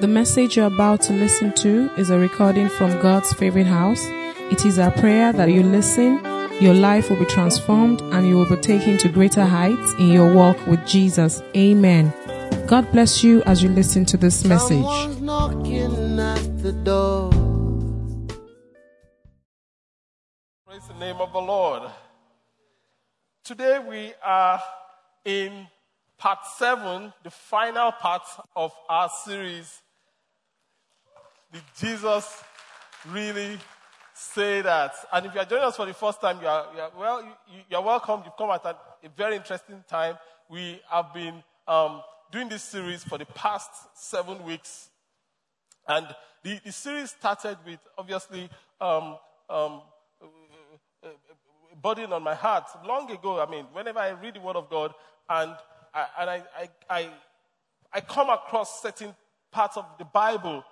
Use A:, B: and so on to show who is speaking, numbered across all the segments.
A: The message you're about to listen to is a recording from God's favorite house. It is our prayer that you listen, your life will be transformed, and you will be taken to greater heights in your walk with Jesus. Amen. God bless you as you listen to this message.
B: Someone's knocking at the door.
C: Praise the name of the Lord. Today we are in part seven, the final part of our series. Did Jesus really say that? And if you are joining us for the first time, you are, you are well, you, you are welcome. You've come at a, a very interesting time. We have been um, doing this series for the past seven weeks. And the, the series started with obviously um, um, burden on my heart long ago. I mean, whenever I read the Word of God and I, and I, I, I, I come across certain parts of the Bible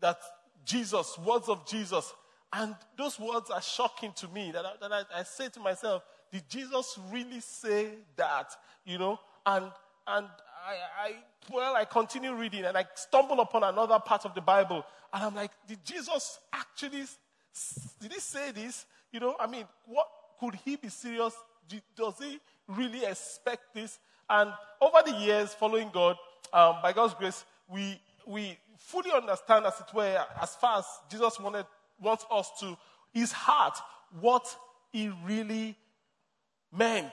C: that Jesus, words of Jesus, and those words are shocking to me. That, I, that I, I say to myself, did Jesus really say that? You know, and and I, I well, I continue reading and I stumble upon another part of the Bible, and I'm like, did Jesus actually? Did he say this? You know, I mean, what could he be serious? Does he really expect this? And over the years, following God, um, by God's grace, we, we fully understand, as it were, as far as Jesus wanted, wants us to, his heart, what he really meant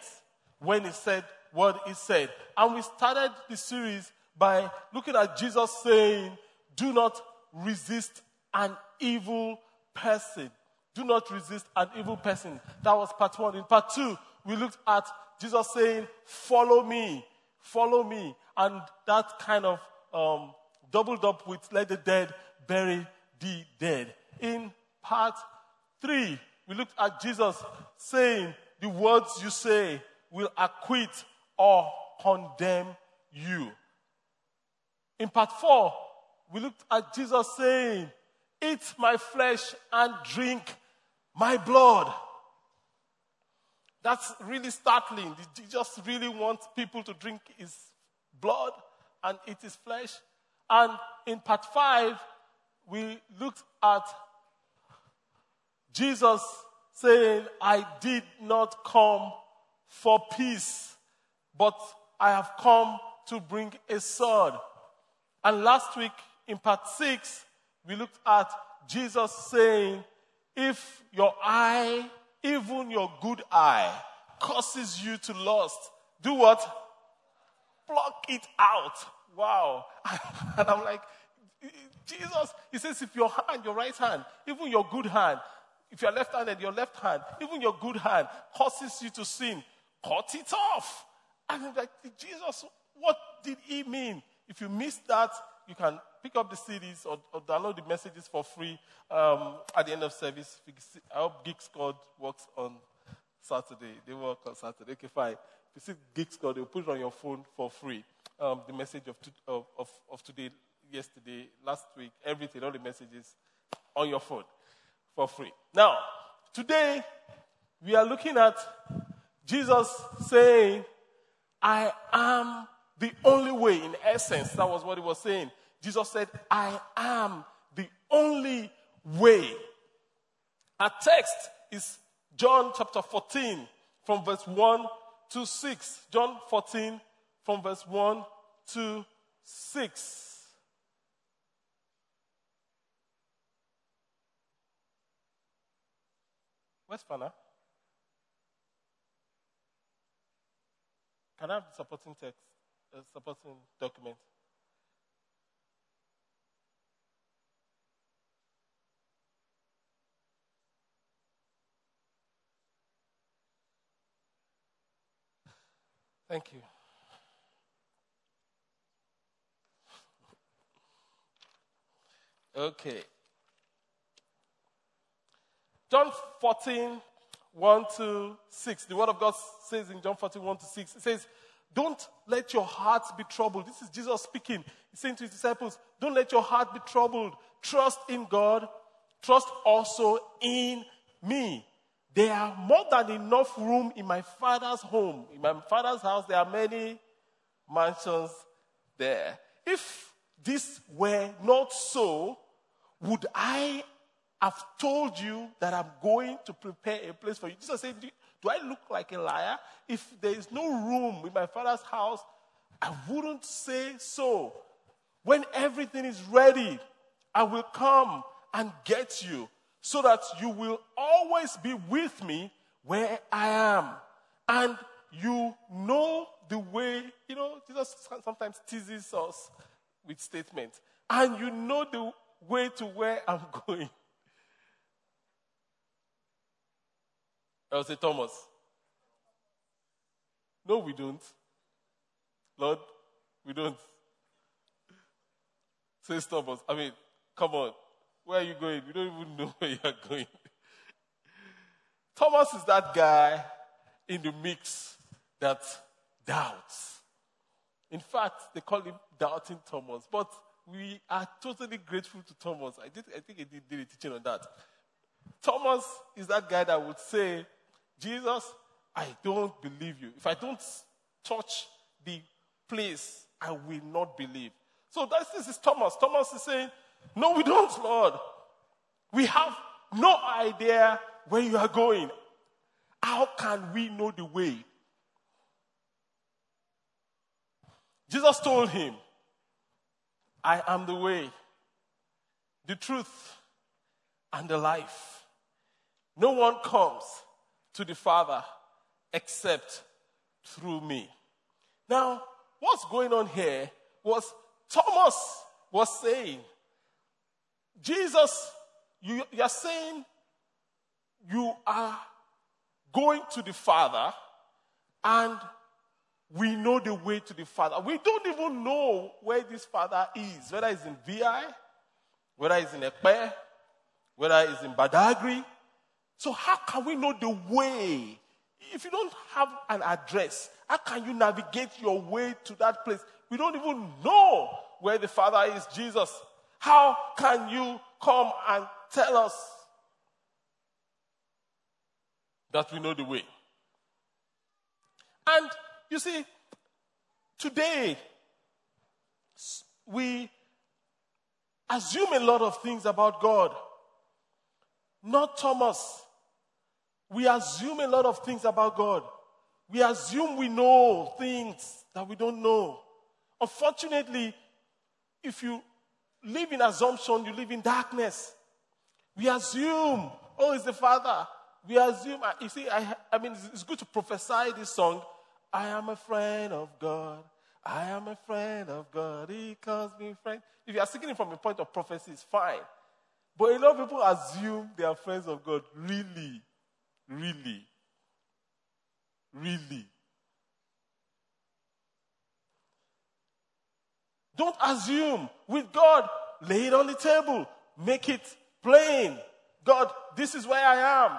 C: when he said what he said. And we started the series by looking at Jesus saying, Do not resist an evil person. Do not resist an evil person. That was part one. In part two, we looked at Jesus saying, Follow me, follow me. And that kind of um, doubled up with let the dead bury the dead. In part three, we looked at Jesus saying, The words you say will acquit or condemn you. In part four, we looked at Jesus saying, Eat my flesh and drink my blood. That's really startling. Did Jesus really want people to drink his blood and eat his flesh? And in part five, we looked at Jesus saying, I did not come for peace, but I have come to bring a sword. And last week, in part six, we looked at Jesus saying, if your eye, even your good eye, causes you to lust, do what? Pluck it out. Wow. and I'm like, Jesus, he says, if your hand, your right hand, even your good hand, if you're left handed, your left hand, even your good hand causes you to sin, cut it off. And I'm like, Jesus, what did he mean? If you miss that, you can pick up the CDs or, or download the messages for free um, at the end of service. I hope Geek Squad works on Saturday. They work on Saturday. Okay, fine. If you see Geek Squad, they'll put it on your phone for free. Um, the message of, of, of, of today, yesterday, last week, everything, all the messages on your phone for free. Now, today, we are looking at Jesus saying, I am the only way, in essence, that was what he was saying. Jesus said, I am the only way. Our text is John chapter 14, from verse 1 to 6. John 14, from verse 1 to 6. Where's Fana? Can I have the supporting text, uh, supporting document? Thank you. Okay. John 14, 1 to 6. The word of God says in John 14, 1 to 6, it says, Don't let your hearts be troubled. This is Jesus speaking. He's saying to his disciples, Don't let your heart be troubled. Trust in God. Trust also in me. There are more than enough room in my father's home. In my father's house, there are many mansions there. If this were not so, would I have told you that I'm going to prepare a place for you? Jesus said, Do, do I look like a liar? If there is no room in my father's house, I wouldn't say so. When everything is ready, I will come and get you so that you will always be with me where I am. And you know the way, you know, Jesus sometimes teases us with statements. And you know the way to where I'm going. I will say, Thomas. No, we don't. Lord, we don't. Say, Thomas. I mean, come on. Where are you going? We don't even know where you are going. Thomas is that guy in the mix that doubts. In fact, they call him Doubting Thomas. But we are totally grateful to Thomas. I, did, I think he did, did a teaching on that. Thomas is that guy that would say, Jesus, I don't believe you. If I don't touch the place, I will not believe. So that's, this is Thomas. Thomas is saying, No, we don't, Lord. We have no idea where you are going. How can we know the way? Jesus told him, I am the way, the truth, and the life. No one comes to the Father except through me. Now, what's going on here was Thomas was saying, Jesus, you, you are saying you are going to the Father and we know the way to the Father. We don't even know where this Father is, whether it's in VI, whether it's in Ekpe, whether it's in Badagri. So, how can we know the way? If you don't have an address, how can you navigate your way to that place? We don't even know where the Father is, Jesus. How can you come and tell us that we know the way? And you see, today, we assume a lot of things about God. Not Thomas. We assume a lot of things about God. We assume we know things that we don't know. Unfortunately, if you live in assumption, you live in darkness. We assume, oh, it's the Father. We assume, you see, I, I mean, it's good to prophesy this song I am a friend of God. I am a friend of God. He calls me friend. If you are singing from a point of prophecy, it's fine. But a lot of people assume they are friends of God. Really? Really? Really? Don't assume. With God, lay it on the table. Make it plain. God, this is where I am.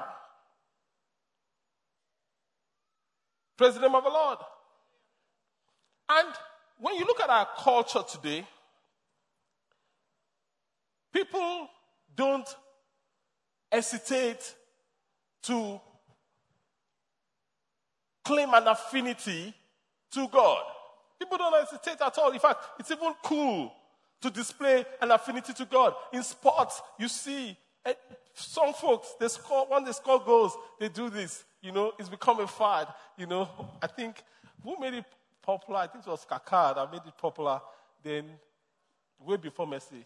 C: Praise the name of the Lord. And when you look at our culture today, people don't hesitate to claim an affinity to God. People don't hesitate at all. In fact, it's even cool to display an affinity to God. In sports, you see eh, some folks, they score, when they score goals, they do this. You know, it's become a fad. You know, I think who made it popular? I think it was Kaká that made it popular. Then, way before Messi.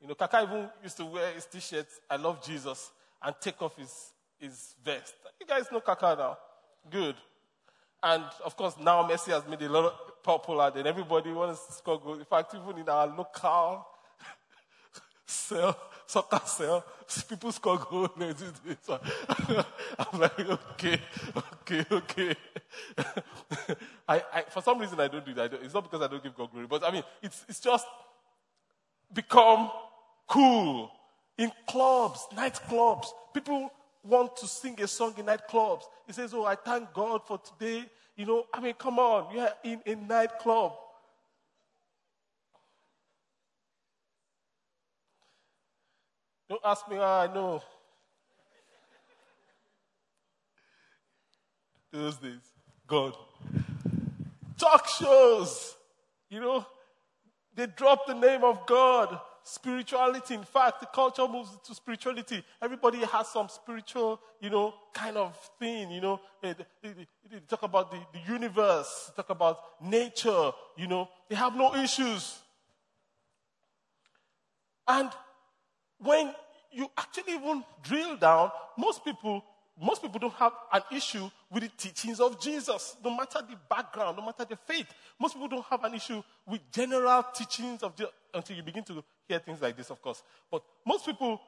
C: You know, Kaká even used to wear his t-shirt, I love Jesus, and take off his, his vest. You guys know Kaká now. Good. And of course, now Messi has made it a lot popular. Then everybody wants to score goals. In fact, even in our local cell, soccer cell, people score. I'm like, okay, okay, okay. I, I, for some reason, I don't do that. It's not because I don't give God glory, but I mean, it's, it's just become cool in clubs, nightclubs. People want to sing a song in nightclubs. He says, Oh, I thank God for today. You know, I mean, come on, you are in a nightclub. Don't ask me how I know. Those days, God. Talk shows. You know, They drop the name of God. Spirituality. In fact, the culture moves to spirituality. Everybody has some spiritual, you know, kind of thing, you know. They, they, they, talk about the, the universe, talk about nature, you know. They have no issues. And when you actually even drill down, most people, most people don't have an issue with the teachings of Jesus, no matter the background, no matter the faith. Most people don't have an issue with general teachings of Jesus until you begin to hear things like this, of course. But most people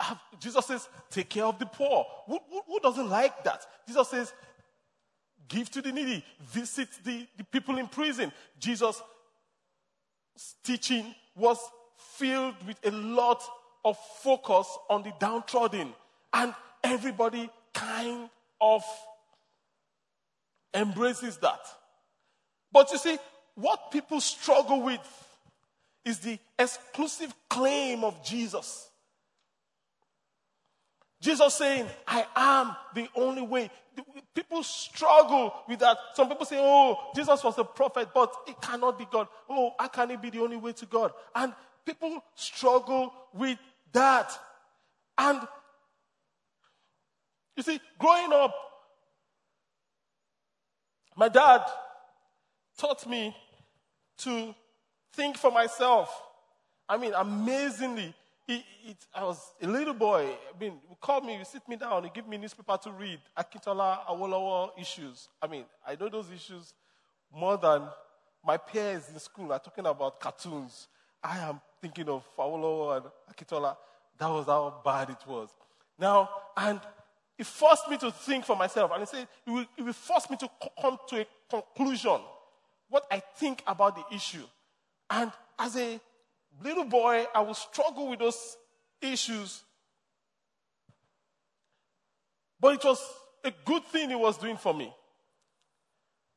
C: have, Jesus says, take care of the poor. Who, who, who doesn't like that? Jesus says, give to the needy, visit the, the people in prison. Jesus' teaching was filled with a lot of focus on the downtrodden. And everybody kind of embraces that. But you see, what people struggle with is the exclusive claim of Jesus. Jesus saying, I am the only way. People struggle with that. Some people say, oh, Jesus was a prophet, but it cannot be God. Oh, how can it be the only way to God? And people struggle with that. And you see, growing up, my dad taught me to think for myself. I mean, amazingly, he, he, I was a little boy. I mean, he called me, he sit me down, he give me newspaper to read, Akintola Awolowo issues. I mean, I know those issues more than my peers in school are talking about cartoons. I am thinking of Awolowo and Akintola. That was how bad it was. Now, and it forced me to think for myself. And he said, it will, it will force me to come to a conclusion. What I think about the issue. And as a little boy, I would struggle with those issues. But it was a good thing he was doing for me.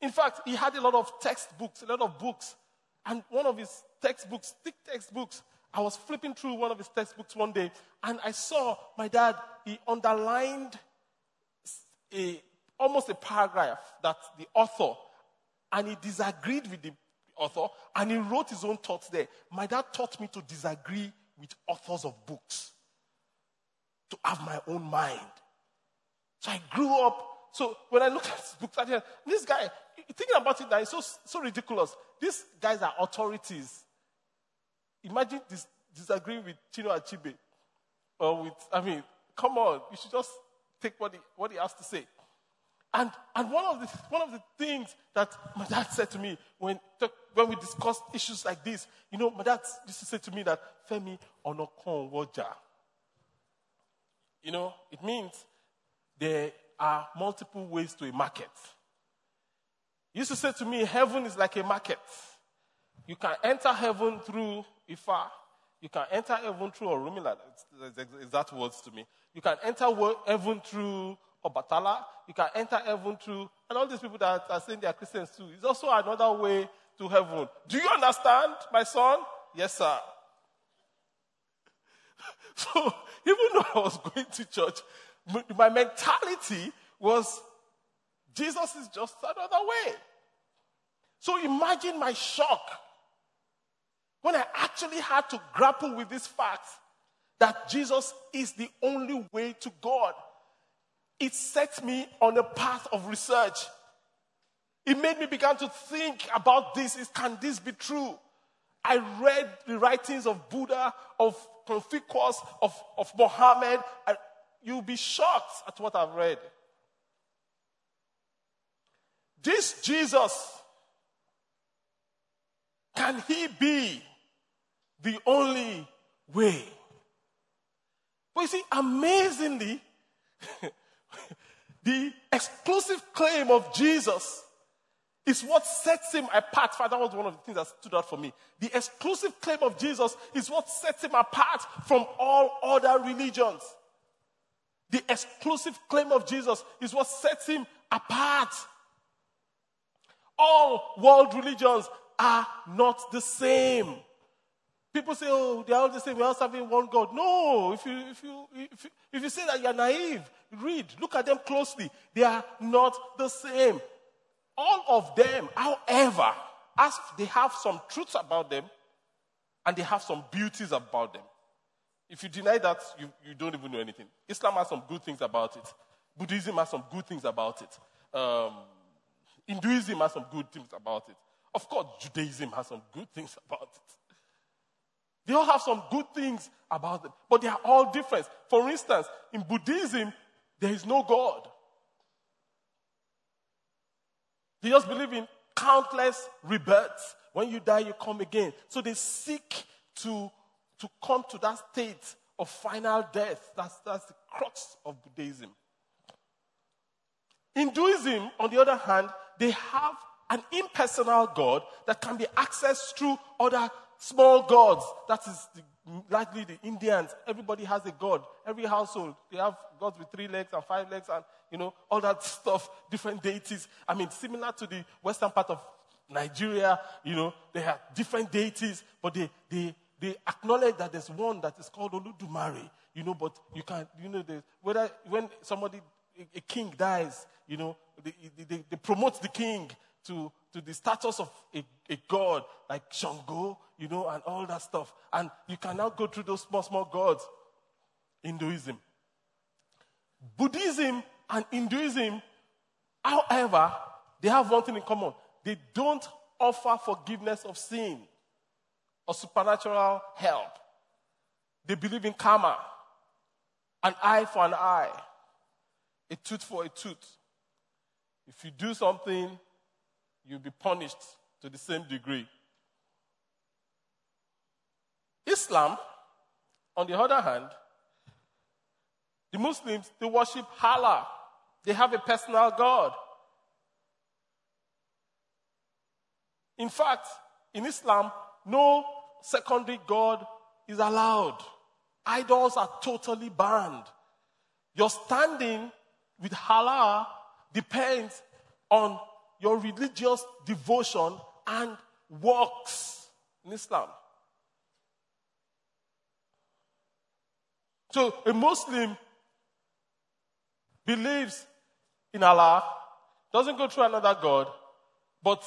C: In fact, he had a lot of textbooks, a lot of books. And one of his textbooks, thick textbooks, I was flipping through one of his textbooks one day, and I saw my dad, he underlined a, almost a paragraph that the author, and he disagreed with the author, and he wrote his own thoughts there. My dad taught me to disagree with authors of books, to have my own mind. So I grew up. So when I look at his books, I this guy, thinking about it now, it's so, so ridiculous. These guys are authorities. Imagine this, disagreeing with Chinua Achebe. Or with, I mean, come on, you should just take what he, what he has to say. And, and one, of the, one of the things that my dad said to me when, when we discussed issues like this, you know, my dad used to say to me that, Femi onokon woja. You know, it means there are multiple ways to a market. He used to say to me, heaven is like a market. You can enter heaven through Ifa. You can enter heaven through Orunmila. Exact words to me. You can enter heaven through Obatala. You can enter heaven through, and all these people that are saying they are Christians too. It's also another way to heaven. Do you understand, my son? Yes, sir. So even though I was going to church, my mentality was Jesus is just another way. So imagine my shock when I actually had to grapple with this fact that Jesus is the only way to God, it set me on a path of research. It made me begin to think about this. Is, can this be true? I read the writings of Buddha, of Confucius, of, of Mohammed. and you'll be shocked at what I've read. This Jesus, can he be the only way? But you see, amazingly, the exclusive claim of Jesus is what sets him apart. Father, That was one of the things that stood out for me. The exclusive claim of Jesus is what sets him apart from all other religions. The exclusive claim of Jesus is what sets him apart. All world religions are not the same. People say, oh, they're all the same. We're all serving one God. No, if you, if you, if you, if you say that you're naive, read, look at them closely. They are not the same. All of them, however, as they have some truths about them, and they have some beauties about them. If you deny that, you, you don't even know anything. Islam has some good things about it. Buddhism has some good things about it. Um, Hinduism has some good things about it. Of course, Judaism has some good things about it. They all have some good things about them, but they are all different. For instance, in Buddhism, there is no God. They just believe in countless rebirths. When you die, you come again. So they seek to, to come to that state of final death. That's, that's the crux of Buddhism. Hinduism, on the other hand, they have an impersonal God that can be accessed through other small gods. That is the, likely the Indians. Everybody has a God. Every household, they have gods with three legs and five legs and, you know, all that stuff, different deities. I mean, similar to the western part of Nigeria, you know, they have different deities, but they, they, they acknowledge that there's one that is called Olodumare, you know, but you can't, you know, whether, when somebody, a, a king dies, you know, they, they, they promote the king to, to the status of a, a god like Shango, you know, and all that stuff. And you can now go through those small, small gods. Hinduism. Buddhism and Hinduism, however, they have one thing in common. They don't offer forgiveness of sin or supernatural help. They believe in karma, an eye for an eye, a tooth for a tooth. If you do something, you'll be punished to the same degree. Islam, on the other hand, the Muslims, they worship Allah. They have a personal God. In fact, in Islam, no secondary God is allowed. Idols are totally banned. Your standing with Allah depends on your religious devotion and works in Islam. So a Muslim believes in Allah, doesn't go through another God, but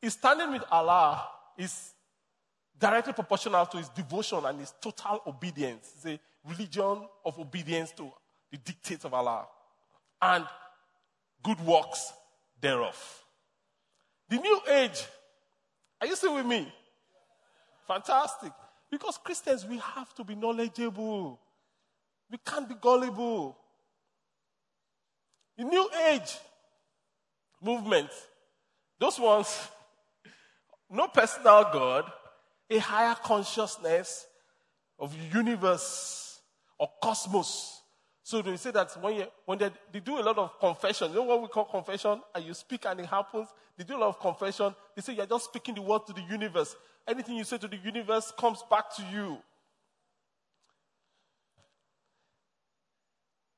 C: his standing with Allah is directly proportional to his devotion and his total obedience. It's a religion of obedience to the dictates of Allah and good works thereof. The new age, are you still with me? Fantastic. Because Christians, we have to be knowledgeable. We can't be gullible. The new age movement, those ones, no personal God, a higher consciousness of universe or cosmos so they say that when, you, when they, they, do a lot of confession, you know what we call confession? And you speak and it happens. They do a lot of confession. They say you're just speaking the word to the universe. Anything you say to the universe comes back to you.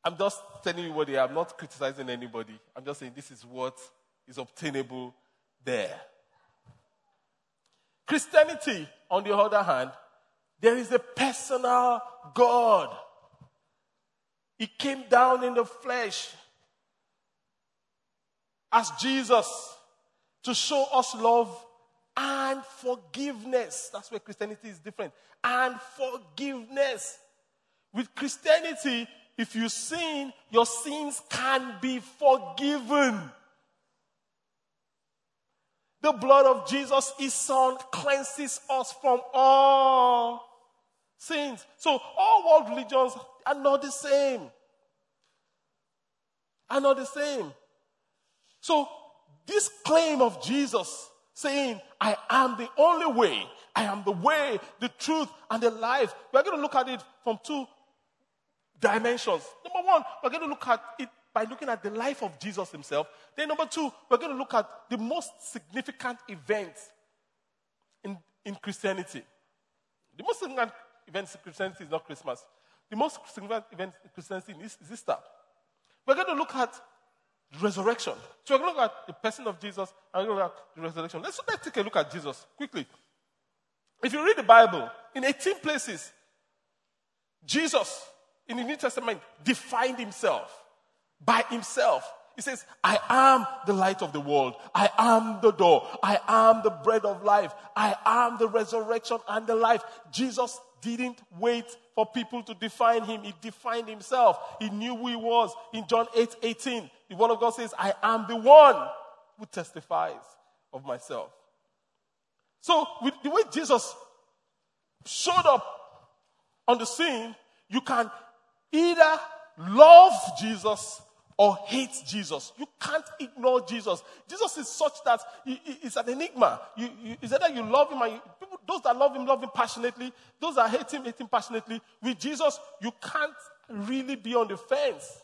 C: I'm just telling you what they are. I'm not criticizing anybody. I'm just saying this is what is obtainable there. Christianity, on the other hand, there is a personal God he came down in the flesh as Jesus to show us love and forgiveness. That's where Christianity is different. And forgiveness. With Christianity, if you sin, your sins can be forgiven. The blood of Jesus, his son, cleanses us from all sins. So all world religions are not the same. Are not the same. So this claim of Jesus saying, I am the only way, I am the way, the truth, and the life. We're going to look at it from two dimensions. Number one, we're going to look at it by looking at the life of Jesus himself. Then, number two, we're going to look at the most significant event in, in Christianity. The most significant event in Christianity is not Christmas. The most significant event in Christianity is Easter. We're going to look at resurrection. So we're going to look at the person of Jesus and we're going to look at the resurrection. Let's, let's take a look at Jesus quickly. If you read the Bible, in 18 places, Jesus in the New Testament defined himself by himself. He says, I am the light of the world. I am the door. I am the bread of life. I am the resurrection and the life. Jesus didn't wait for people to define him. He defined himself. He knew who he was. In John 8 18, the word of God says, I am the one who testifies of myself. So, with the way Jesus showed up on the scene, you can either love Jesus or hate Jesus. You can't ignore Jesus. Jesus is such that he's an enigma. You, you, it's either you love him and you, people, those that love him love him passionately. Those that hate him hate him passionately. With Jesus, you can't really be on the fence.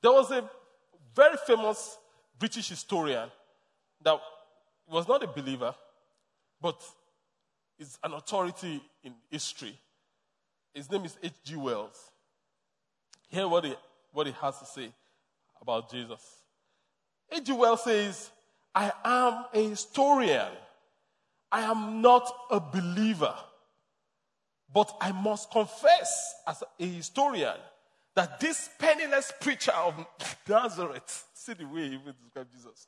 C: There was a very famous British historian that was not a believer, but is an authority in history. His name is H.G. Wells. Hear what he, what he has to say about Jesus. H.G. Wells says, I am a historian. I am not a believer. But I must confess as a historian that this penniless preacher of Nazareth, see the way he even described Jesus,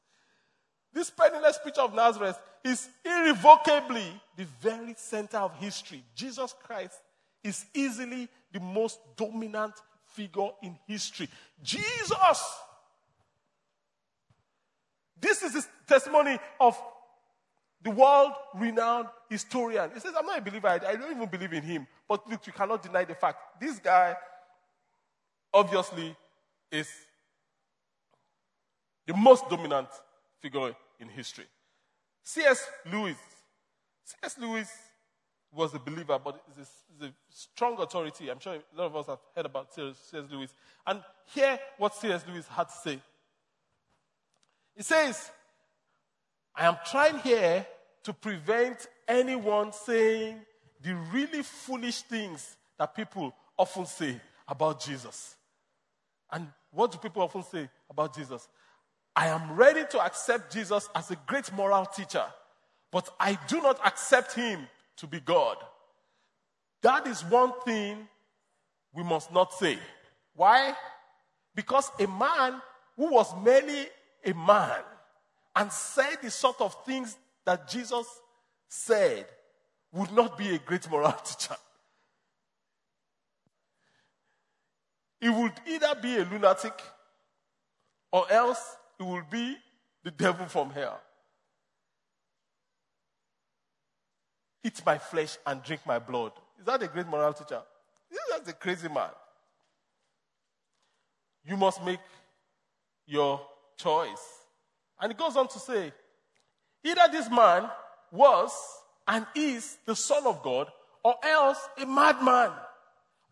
C: this penniless preacher of Nazareth is irrevocably the very center of history. Jesus Christ is easily the most dominant figure in history. Jesus! This is the testimony of the world renowned historian. He says, I'm not a believer. I don't even believe in him. But look, you cannot deny the fact. This guy obviously is the most dominant figure in history. C.S. Lewis. C.S. Lewis was a believer, but is a, a, strong authority. I'm sure a lot of us have heard about C.S. Lewis. And hear what C.S. Lewis had to say. He says, I am trying here to prevent anyone saying the really foolish things that people often say about Jesus. And what do people often say about Jesus? I am ready to accept Jesus as a great moral teacher, but I do not accept him to be God. That is one thing we must not say. Why? Because a man who was merely a man and said the sort of things that Jesus said would not be a great moral teacher. He would either be a lunatic or else it will be the devil from hell. Eat my flesh and drink my blood. Is that a great moral teacher? That's a crazy man. You must make your choice. And he goes on to say, either this man was and is the Son of God, or else a madman,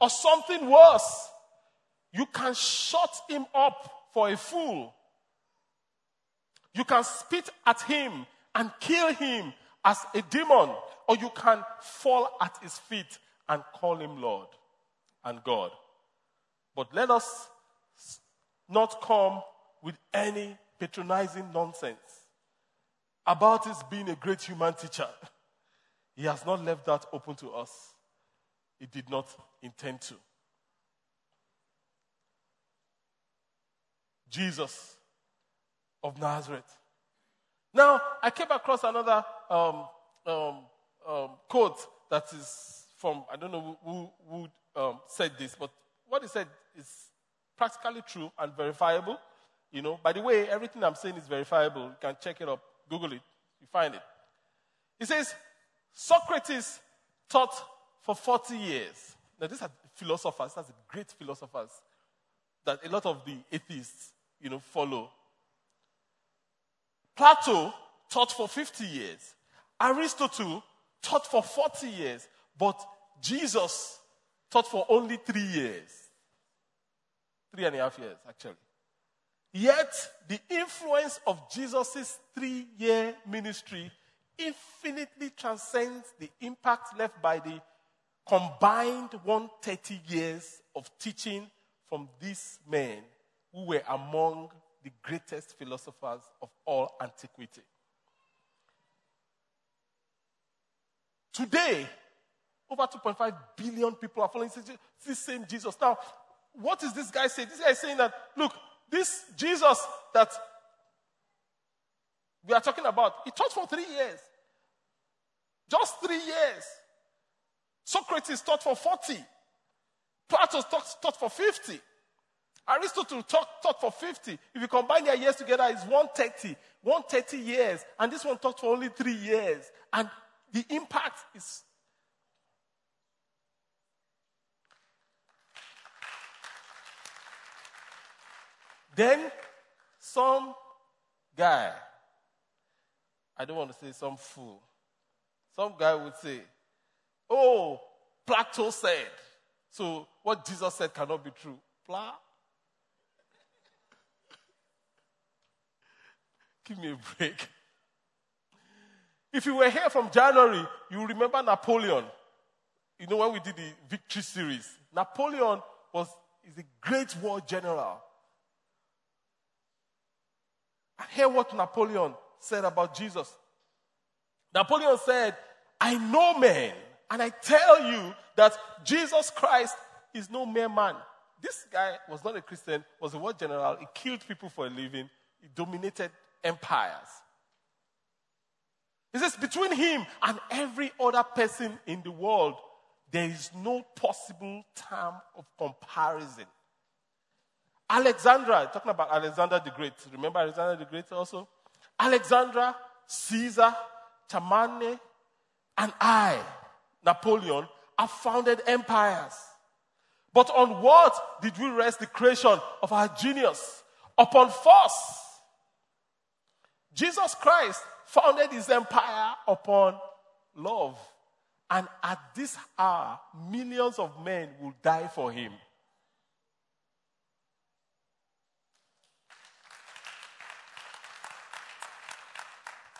C: or something worse. You can shut him up for a fool you can spit at him and kill him as a demon, or you can fall at his feet and call him Lord and God. But let us not come with any patronizing nonsense about his being a great human teacher. He has not left that open to us. He did not intend to. Jesus of Nazareth. Now, I came across another um, um, um, quote that is from, I don't know who, who um, said this, but what he said is practically true and verifiable. You know, by the way, everything I'm saying is verifiable. You can check it up, Google it, you find it. He says, Socrates taught for 40 years. Now, these are philosophers, that's great philosophers that a lot of the atheists, you know, follow Plato taught for 50 years. Aristotle taught for 40 years. But Jesus taught for only three years. Three and a half years, actually. Yet, the influence of Jesus' three year ministry infinitely transcends the impact left by the combined 130 years of teaching from these men who were among the greatest philosophers of all antiquity. Today, over 2.5 billion people are following this same Jesus. Now, what is this guy saying? This guy is saying that, look, this Jesus that we are talking about, he taught for three years. Just three years. Socrates taught for 40. Plato taught, taught for 50. Aristotle taught, for 50. If you combine their years together, it's 130. 130 years. And this one taught for only three years. And the impact is. Then some guy, I don't want to say some fool, some guy would say, Oh, Plato said. So what Jesus said cannot be true. Pla? Give me a break. If you were here from January, you remember Napoleon. You know when we did the victory series. Napoleon was is a great war general. And hear what Napoleon said about Jesus. Napoleon said, I know men, and I tell you that Jesus Christ is no mere man. This guy was not a Christian, was a war general. He killed people for a living. He dominated empires. He says, between him and every other person in the world, there is no possible term of comparison. Alexandra, talking about Alexander the Great. Remember Alexander the Great also? Alexandra, Caesar, Charlemagne, and I, Napoleon, have founded empires. But on what did we rest the creation of our genius? Upon force. Jesus Christ founded his empire upon love. And at this hour, millions of men will die for him.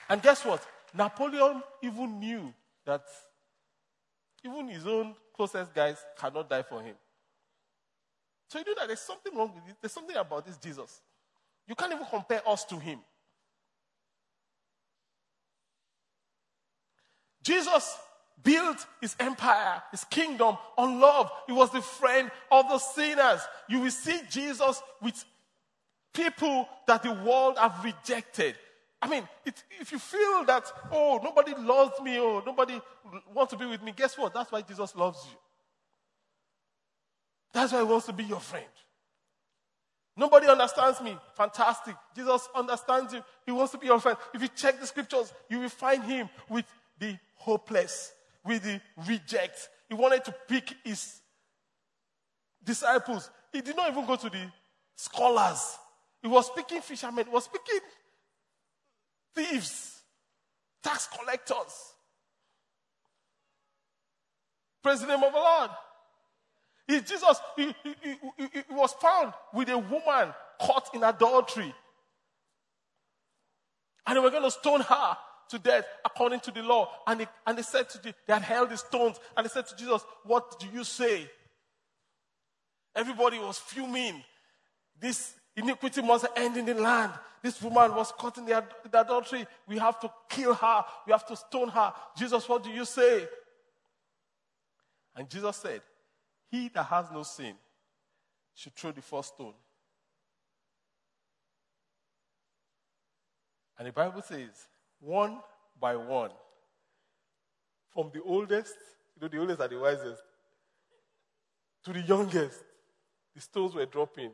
C: And guess what? Napoleon even knew that even his own closest guys cannot die for him. So you know that there's something wrong with it. There's something about this Jesus. You can't even compare us to him. Jesus built his empire, his kingdom on love. He was the friend of the sinners. You will see Jesus with people that the world have rejected. I mean, it, if you feel that, oh, nobody loves me, oh, nobody wants to be with me, guess what? That's why Jesus loves you. That's why he wants to be your friend. Nobody understands me. Fantastic. Jesus understands you. He wants to be your friend. If you check the scriptures, you will find him with the hopeless, with the reject. He wanted to pick his disciples. He did not even go to the scholars. He was picking fishermen. He was picking thieves, tax collectors. Praise the name of the Lord. He, Jesus, he, he, he was found with a woman caught in adultery. And they were going to stone her to death according to the law. And they, and said to the, they had held the stones and they said to Jesus, What do you say? Everybody was fuming. This iniquity must end in the land. This woman was caught in the, the adultery. We have to kill her. We have to stone her. Jesus, what do you say? And Jesus said, He that has no sin should throw the first stone. And the Bible says, one by one. From the oldest, you know, the oldest are the wisest, to the youngest, the stones were dropping.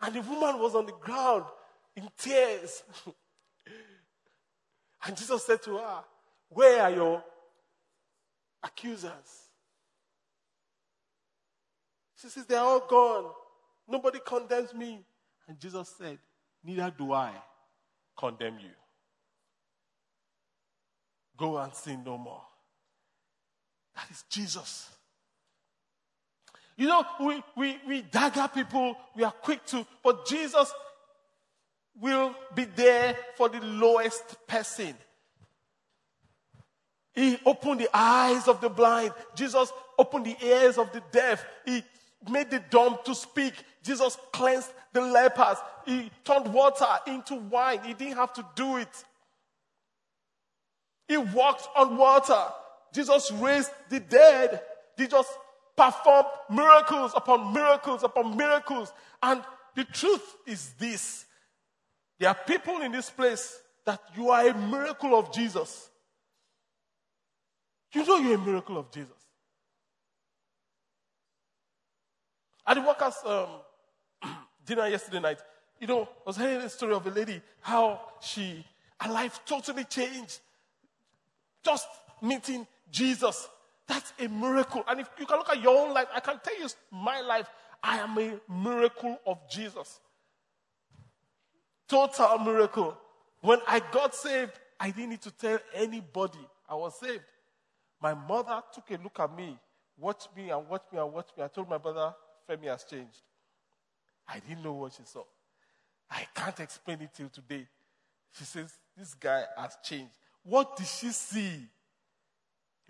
C: And the woman was on the ground in tears. and Jesus said to her, Where are your accusers? She says, They're all gone. Nobody condemns me. And Jesus said, Neither do I condemn you. Go and sin no more. That is Jesus. You know, we, we, we dagger people, we are quick to, but Jesus will be there for the lowest person. He opened the eyes of the blind. Jesus opened the ears of the deaf. He made the dumb to speak. Jesus cleansed the lepers. He turned water into wine. He didn't have to do it. He walked on water. Jesus raised the dead. Jesus performed miracles upon miracles upon miracles. And the truth is this there are people in this place that you are a miracle of Jesus. You know you're a miracle of Jesus. At the workers' um, dinner yesterday night, you know, I was hearing a story of a lady, how she, her life totally changed. Just meeting Jesus. That's a miracle. And if you can look at your own life, I can tell you my life, I am a miracle of Jesus. Total miracle. When I got saved, I didn't need to tell anybody I was saved. My mother took a look at me, watched me and watched me and watched me. I told my brother, Femi has changed. I didn't know what she saw. I can't explain it till today. She says, This guy has changed. What did she see?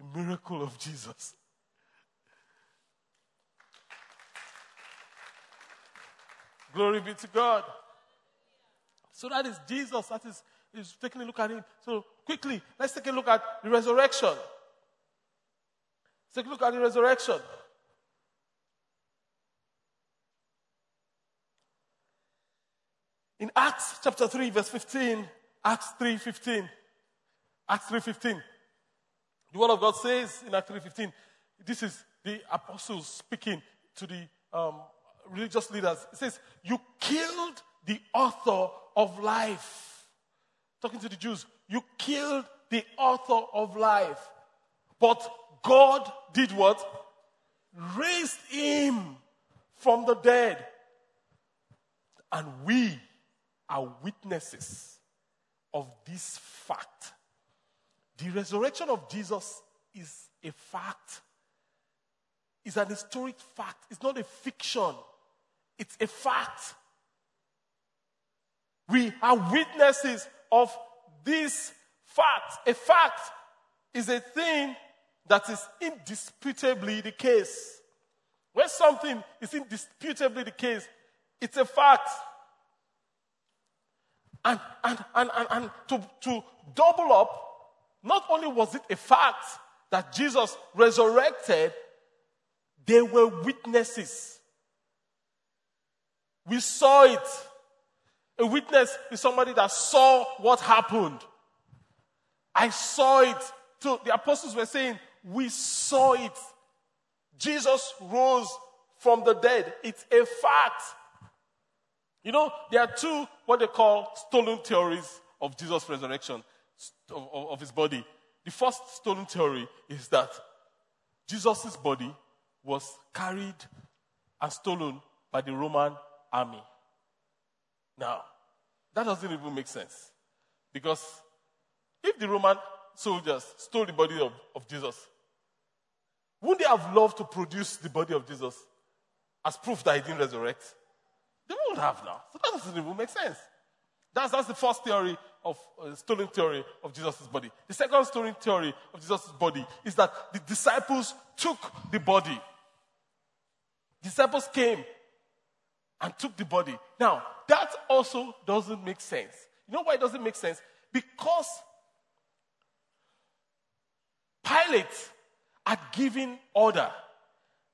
C: A miracle of Jesus. Glory be to God. So that is Jesus. That is, is taking a look at him. So quickly, let's take a look at the resurrection. Let's take a look at the resurrection. In Acts chapter 3, verse 15, Acts 3 15. Acts 3 15. The word of God says in Acts 3 15, this is the apostles speaking to the um, religious leaders. It says, You killed the author of life. Talking to the Jews, you killed the author of life. But God did what? Raised him from the dead. And we are witnesses of this fact. The resurrection of Jesus is a fact. It's an historic fact. It's not a fiction. It's a fact. We are witnesses of this fact. A fact is a thing that is indisputably the case. When something is indisputably the case, it's a fact. And, and, and, and, and to, to double up, not only was it a fact that Jesus resurrected, they were witnesses. We saw it. A witness is somebody that saw what happened. I saw it. So the apostles were saying, We saw it. Jesus rose from the dead. It's a fact. You know, there are two what they call stolen theories of Jesus' resurrection, of, of his body. The first stolen theory is that Jesus' body was carried and stolen by the Roman army. Now, that doesn't even make sense. Because if the Roman soldiers stole the body of, of Jesus, wouldn't they have loved to produce the body of Jesus as proof that he didn't resurrect? They would have now. So that doesn't even make sense. That's, that's the first theory of uh, stolen theory of Jesus' body. The second stolen theory of Jesus' body is that the disciples took the body. Disciples came and took the body. Now, that also doesn't make sense. You know why it doesn't make sense? Because Pilate had given order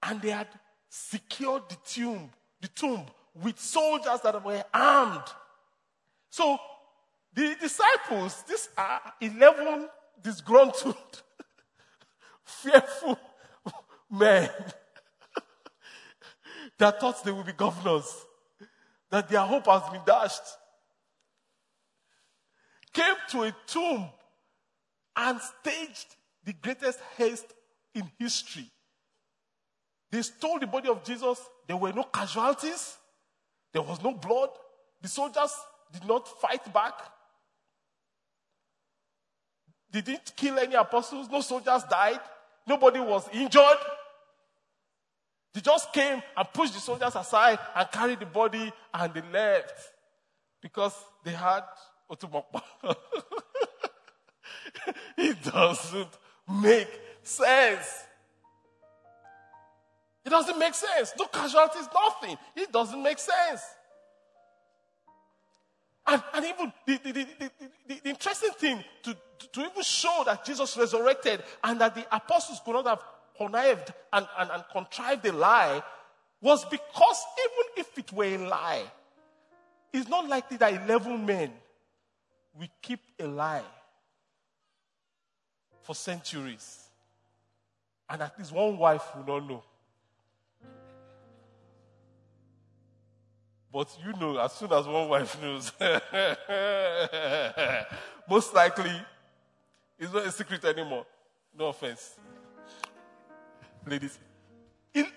C: and they had secured the tomb, the tomb with soldiers that were armed. So the disciples, these are 11 disgruntled, fearful men that thought they would be governors, that their hope has been dashed, came to a tomb and staged the greatest haste in history. They stole the body of Jesus. There were no casualties. There was no blood. The soldiers did not fight back. They didn't kill any apostles. No soldiers died. Nobody was injured. They just came and pushed the soldiers aside and carried the body and they left because they had Otumokpa. it doesn't make sense. It doesn't make sense. No casualties, nothing. It doesn't make sense. And, and even the, the, the, the, interesting thing to to even show that Jesus resurrected and that the apostles could not have connived and, and, and contrived a lie was because even if it were a lie, it's not likely that 11 men will keep a lie for centuries. And at least one wife will not know. But you know, as soon as one wife knows, most likely it's not a secret anymore. No offense. Ladies.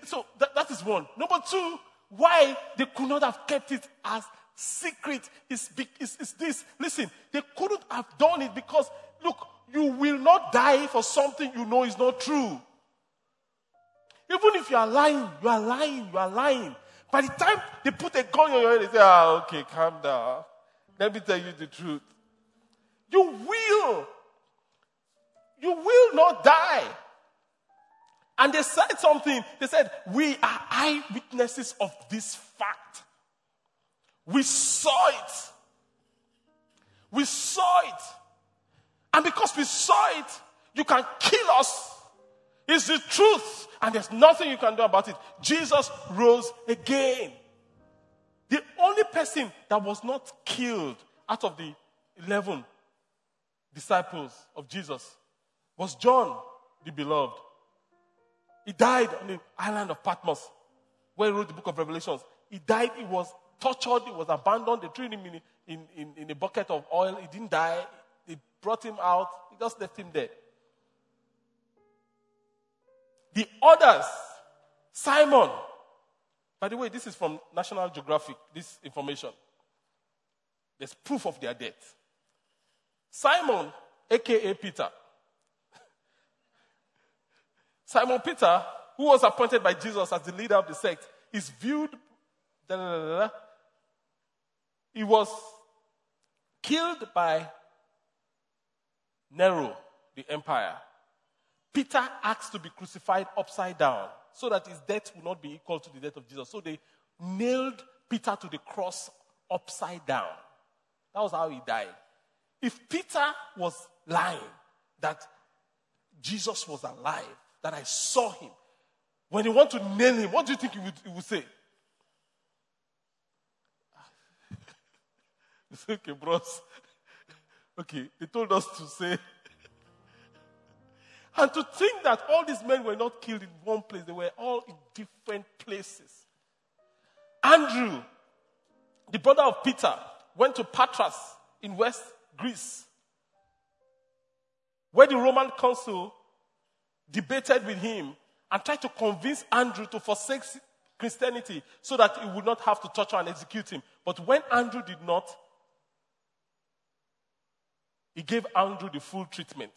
C: so that, that is one. Number two, why they could not have kept it as secret is, is, is this. Listen, they couldn't have done it because, look, you will not die for something you know is not true. Even if you are lying, you are lying, you are lying. By the time they put a gun on your head, they say, ah, okay, calm down. Let me tell you the truth. You will. You will not die. And they said something. They said, We are eyewitnesses of this fact. We saw it. We saw it. And because we saw it, you can kill us. It's the truth. And there's nothing you can do about it. Jesus rose again. The only person that was not killed out of the 11 disciples of Jesus was John, the beloved. He died on the island of Patmos, where he wrote the book of Revelations. He died, he was tortured, he was abandoned. They threw him in, in, in, in a bucket of oil. He didn't die. They brought him out. He just left him there. The others, Simon, by the way, this is from National Geographic, this information. There's proof of their death. Simon, aka Peter. Simon Peter, who was appointed by Jesus as the leader of the sect, is viewed. Da, da, da, he was killed by Nero, the empire. Peter asked to be crucified upside down so that his death would not be equal to the death of Jesus. So they nailed Peter to the cross upside down. That was how he died. If Peter was lying that Jesus was alive, that I saw him, when you want to nail him, what do you think he would, he would say? okay, bros. Okay, they told us to say and to think that all these men were not killed in one place, they were all in different places. Andrew, the brother of Peter, went to Patras in West Greece, where the Roman consul debated with him and tried to convince Andrew to forsake Christianity so that he would not have to torture and execute him. But when Andrew did not, he gave Andrew the full treatment.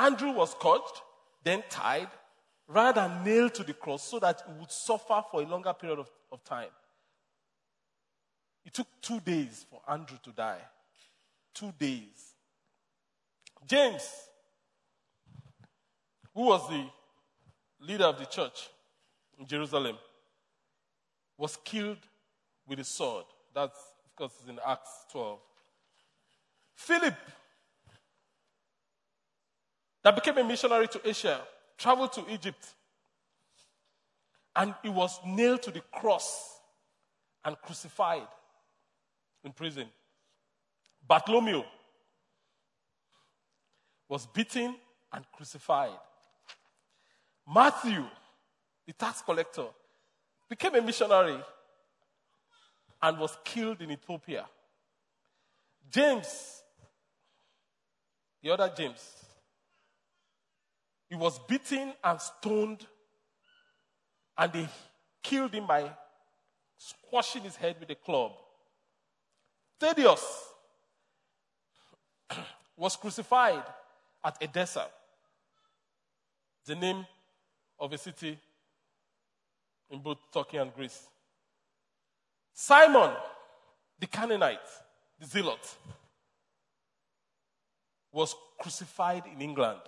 C: Andrew was scourged, then tied, rather than nailed to the cross so that he would suffer for a longer period of, of time. It took two days for Andrew to die. Two days. James, who was the leader of the church in Jerusalem, was killed with a sword. That's, of course, in Acts 12. Philip, that became a missionary to Asia, traveled to Egypt, and he was nailed to the cross and crucified in prison. Bartholomew was beaten and crucified. Matthew, the tax collector, became a missionary and was killed in Ethiopia. James, the other James, he was beaten and stoned, and they killed him by squashing his head with a club. Thaddeus was crucified at Edessa, the name of a city in both Turkey and Greece. Simon, the Canaanite, the zealot, was crucified in England.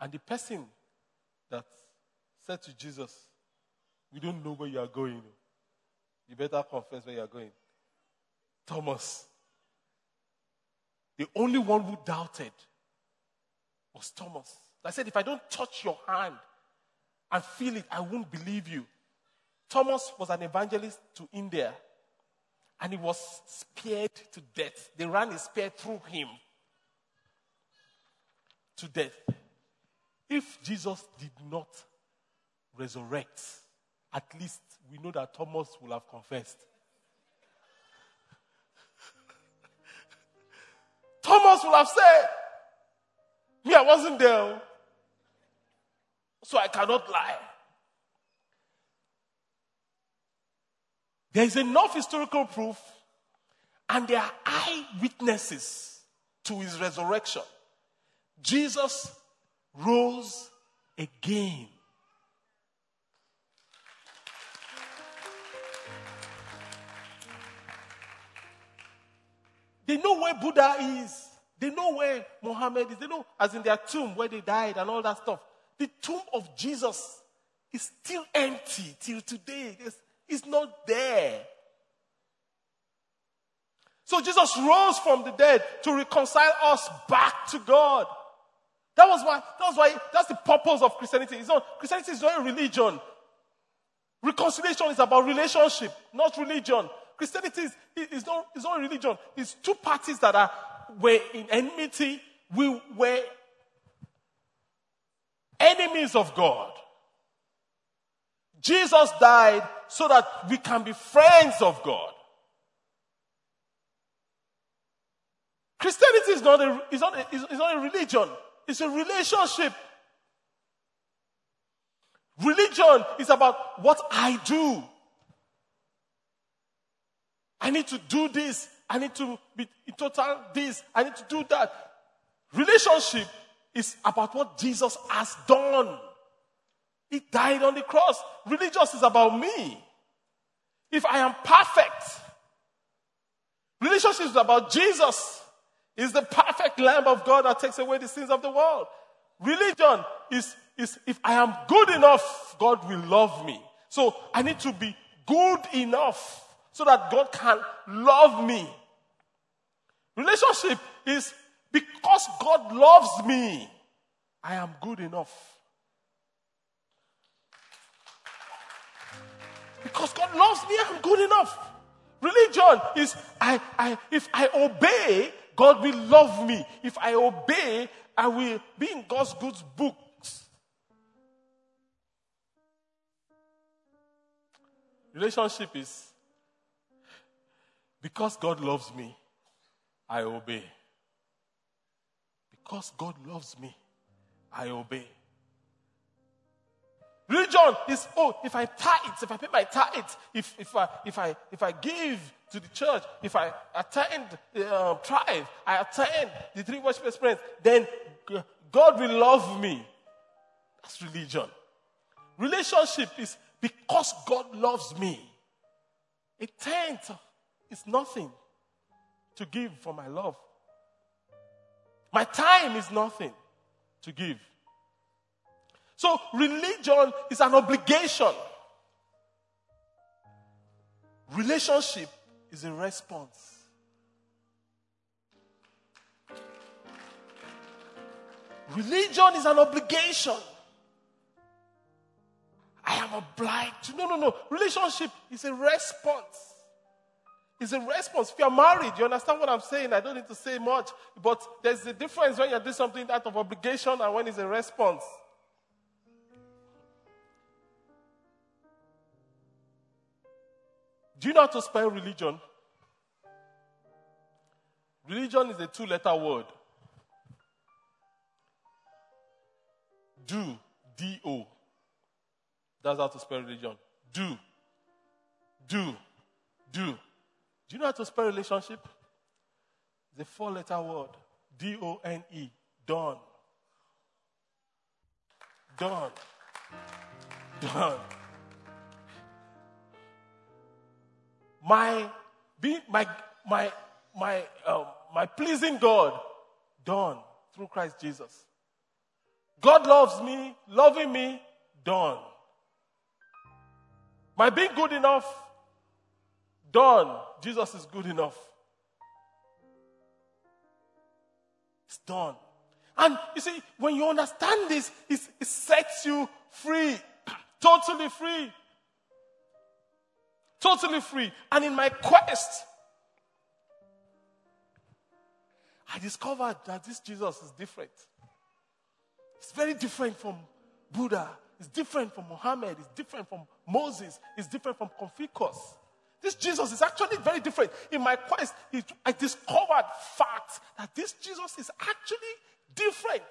C: And the person that said to Jesus, We don't know where you are going. You better confess where you are going. Thomas. The only one who doubted was Thomas. I said, if I don't touch your hand and feel it, I won't believe you. Thomas was an evangelist to India and he was speared to death. They ran a spear through him to death. If Jesus did not resurrect, at least we know that Thomas will have confessed. Thomas will have said, Me, I wasn't there. Oh, so I cannot lie. There is enough historical proof, and there are eyewitnesses to his resurrection. Jesus rose again. They know where Buddha is. They know where Muhammad is. They know, as in their tomb, where they died and all that stuff. The tomb of Jesus is still empty till today. It's, it's not there. So Jesus rose from the dead to reconcile us back to God. That was why, that was why, that's the purpose of Christianity. It's not, Christianity is not a religion. Reconciliation is about relationship, not religion. Christianity is, is, not, is not a religion. It's two parties that are, were in enmity. We were enemies of God. Jesus died so that we can be friends of God. Christianity is not a, is not a, is not a religion. It's a relationship. Religion is about what I do. I need to do this. I need to be in total this. I need to do that. Relationship is about what Jesus has done. He died on the cross. Religious is about me. If I am perfect, relationship is about Jesus. Is the perfect Lamb of God that takes away the sins of the world. Religion is, is if I am good enough, God will love me. So I need to be good enough so that God can love me. Relationship is because God loves me, I am good enough. Because God loves me, I'm good enough. Religion is I, I if I obey, God will love me. If I obey, I will be in God's good books. Relationship is because God loves me, I obey. Because God loves me, I obey. Religion is, oh, if I tithe, if I pay my tithe, if, if, I, if, I, if I give to the church, if I attend the uh, tribe, I attend the three worship experience, then God will love me. That's religion. Relationship is because God loves me. A tenth is nothing to give for my love. My time is nothing to give. So, religion is an obligation. Relationship is a response. Religion is an obligation. I am obliged. No, no, no. Relationship is a response. It's a response. If you're married, you understand what I'm saying. I don't need to say much. But there's a difference when you're doing something out of obligation and when it's a response. Do you know how to spell religion? Religion is a two letter word. Do. D O. That's how to spell religion. Do. Do. Do. Do you know how to spell relationship? The four letter word D O N E. Done. Done. Done. My my my my um, my pleasing God done through Christ Jesus. God loves me, loving me, done. My being good enough, done. Jesus is good enough. It's done. And you see, when you understand this, it, it sets you free. totally free. Totally free. And in my quest, I discovered that this Jesus is different. It's very different from Buddha. It's different from Muhammad. It's different from Moses. It's different from Confucius. This Jesus is actually very different. In my quest, I discovered facts that this Jesus is actually different.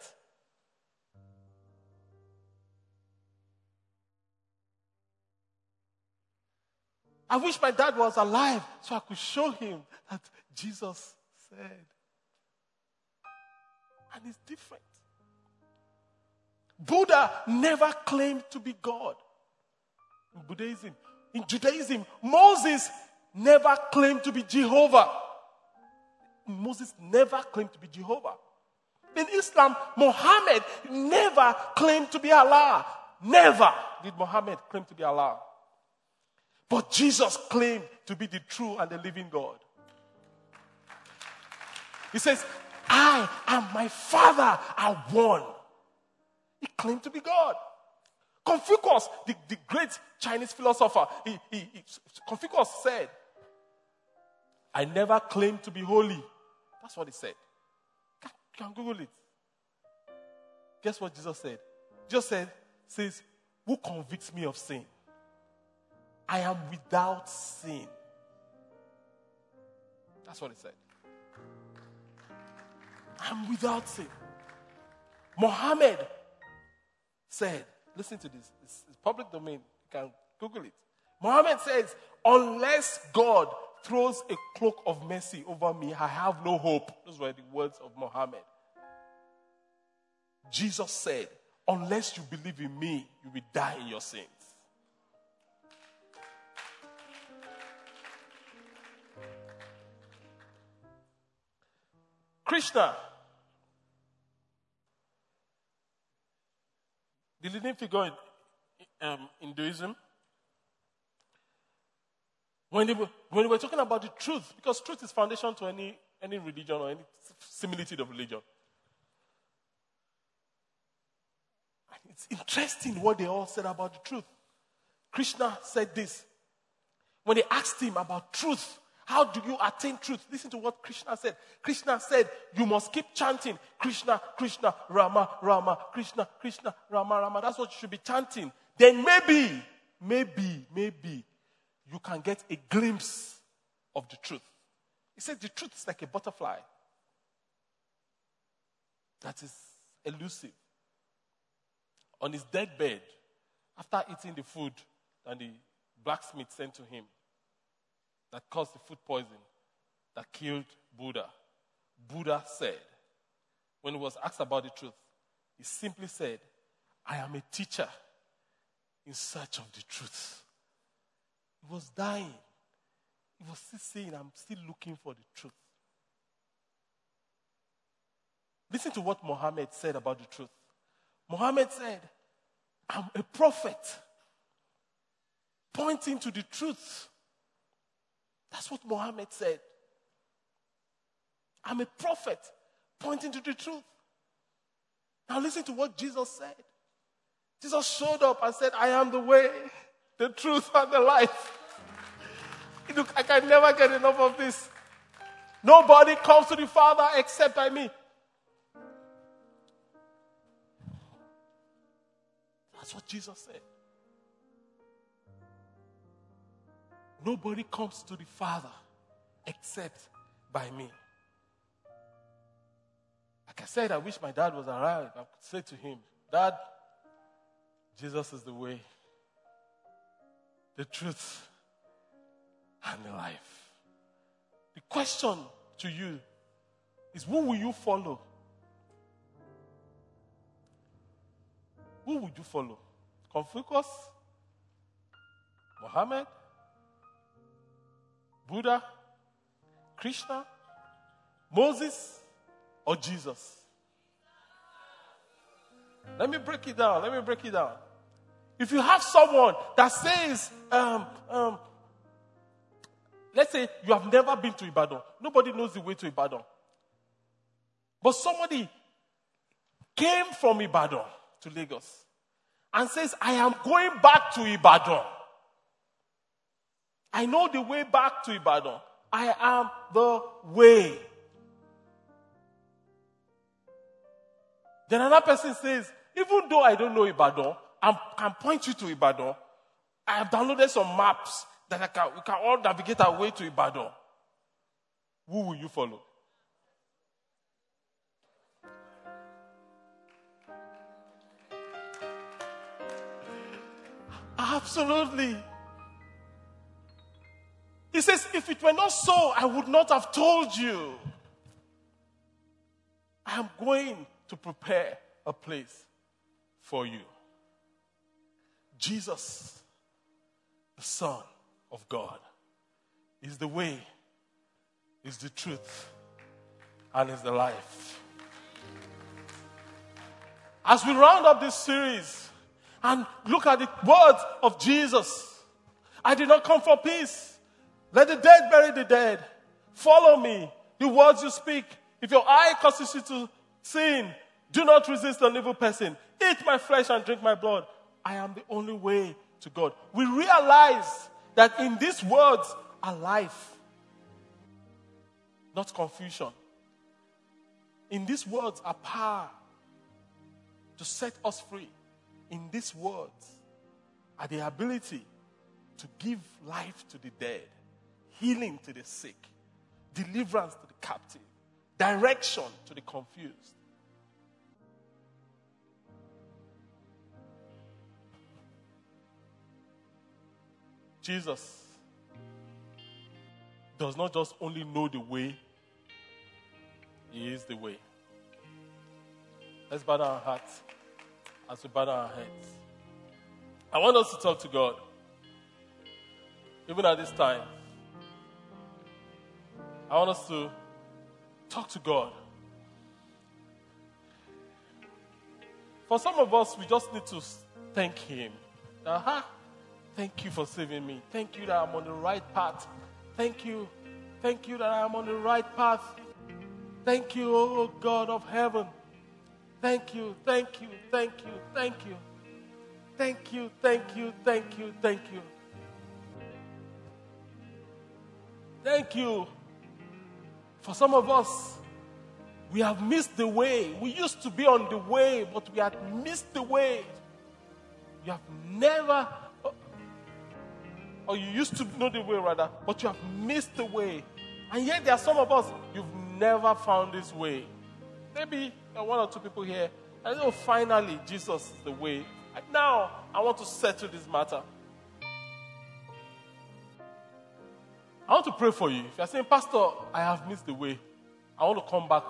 C: I wish my dad was alive so I could show him that Jesus said. And it's different. Buddha never claimed to be God. In Buddhism, in Judaism, Moses never claimed to be Jehovah. Moses never claimed to be Jehovah. In Islam, Muhammad never claimed to be Allah. Never did Muhammad claim to be Allah. But Jesus claimed to be the true and the living God. He says, I and my Father are one. He claimed to be God. Confucius, the, the great Chinese philosopher, he, he, he, Confucius said, I never claimed to be holy. That's what he said. You can Google it. Guess what Jesus said? Jesus said, says, Who convicts me of sin? I am without sin. That's what he said. I'm without sin. Muhammad said, listen to this, it's, it's public domain, you can Google it. Muhammad says, unless God throws a cloak of mercy over me, I have no hope. Those were the words of Muhammad. Jesus said, unless you believe in me, you will die in your sins. Krishna, the leading figure in um, Hinduism, when they, were, when they were talking about the truth, because truth is foundation to any, any religion or any similitude of religion. And it's interesting what they all said about the truth. Krishna said this. When they asked him about truth, how do you attain truth? Listen to what Krishna said. Krishna said, You must keep chanting Krishna, Krishna, Rama, Rama, Krishna, Krishna, Rama, Rama. That's what you should be chanting. Then maybe, maybe, maybe you can get a glimpse of the truth. He said, The truth is like a butterfly that is elusive. On his deathbed, after eating the food that the blacksmith sent to him, that caused the food poison that killed Buddha. Buddha said, when he was asked about the truth, he simply said, I am a teacher in search of the truth. He was dying. He was still saying, I'm still looking for the truth. Listen to what Muhammad said about the truth. Muhammad said, I'm a prophet pointing to the truth. That's what Muhammad said. I'm a prophet pointing to the truth. Now listen to what Jesus said. Jesus showed up and said, I am the way, the truth, and the life. Look, I can never get enough of this. Nobody comes to the Father except by me. That's what Jesus said. Nobody comes to the Father except by me. Like I said, I wish my dad was around. I could say to him, Dad, Jesus is the way, the truth, and the life. The question to you is who will you follow? Who would you follow? Confucius? Muhammad? Buddha, Krishna, Moses, or Jesus? Let me break it down. Let me break it down. If you have someone that says, um, um, let's say you have never been to Ibadan, nobody knows the way to Ibadan. But somebody came from Ibadan to Lagos and says, I am going back to Ibadan. I know the way back to Ibadan. I am the way. Then another person says, even though I don't know Ibadan, I can point you to Ibadan. I have downloaded some maps that I can, we can all navigate our way to Ibadan. Who will you follow? Absolutely. He says, If it were not so, I would not have told you. I am going to prepare a place for you. Jesus, the Son of God, is the way, is the truth, and is the life. As we round up this series and look at the words of Jesus, I did not come for peace. Let the dead bury the dead. Follow me. The words you speak. If your eye causes you to sin, do not resist an evil person. Eat my flesh and drink my blood. I am the only way to God. We realize that in these words are life, not confusion. In these words are power to set us free. In these words are the ability to give life to the dead, healing to the sick, deliverance to the captive, direction to the confused. Jesus does not just only know the way, He is the way. Let's bow down our hearts as we bow down our heads. I want us to talk to God, even at this time. I want us to talk to God. For some of us, we just need to thank Him. Uh-huh. Thank you for saving me. Thank you that I'm on the right path. Thank you. Thank you that I'm on the right path. Thank you, oh God of heaven. Thank you, thank you, thank you, thank you. Thank you, thank you, thank you, thank you. Thank you. For some of us, we have missed the way. We used to be on the way, but we had missed the way. You have never or you used to know the way rather, but you have missed the way. And yet there are some of us, you've never found this way. Maybe one or two people here, and know finally Jesus is the way. And now I want to settle this matter. I want to pray for you. If you're saying, Pastor, I have missed the way, I want to come back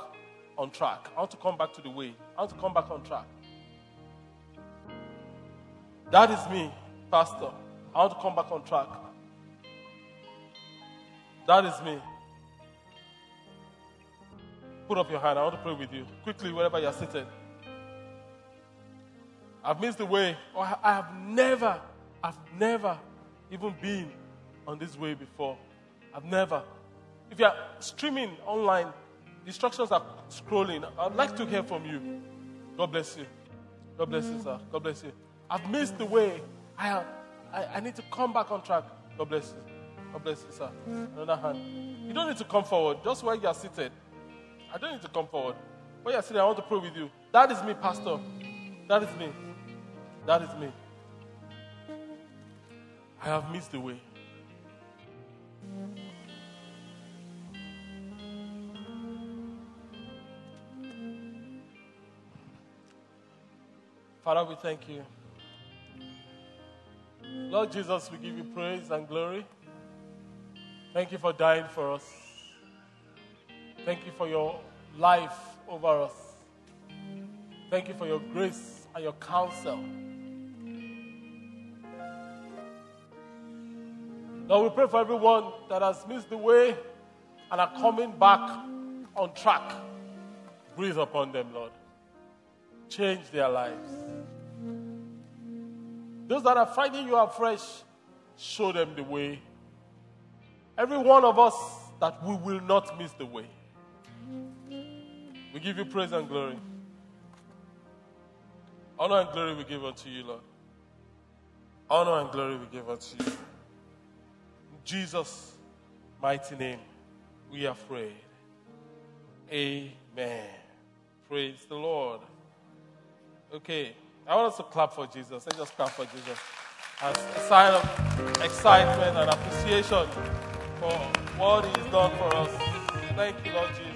C: on track. I want to come back to the way. I want to come back on track. That is me, Pastor. I want to come back on track. That is me. Put up your hand. I want to pray with you. Quickly, wherever you're seated. I've missed the way, or I have never, I've never even been on this way before. I've never. If you're streaming online, the instructions are scrolling. I'd like to hear from you. God bless you. God bless you, sir. God bless you. I've missed the way. I I, I need to come back on track. God bless you. God bless you, sir. Another hand. You don't need to come forward. Just where you are seated. I don't need to come forward. Where you are sitting, I want to pray with you. That is me, Pastor. That is me. That is me. I have missed the way. Father, we thank you. Lord Jesus, we give you praise and glory. Thank you for dying for us. Thank you for your life over us. Thank you for your grace and your counsel. Lord, we pray for everyone that has missed the way and are coming back on track. Breathe upon them, Lord. Change their lives. Those that are finding you afresh, show them the way. Every one of us that we will not miss the way. We give you praise and glory. Honor and glory we give unto you, Lord. Honor and glory we give unto you. In Jesus' mighty name, we are prayed. Amen. Praise the Lord. Okay, I want us to clap for Jesus. Let's just clap for Jesus. As a sign of excitement and appreciation for what He's done for us. Thank you, Lord Jesus.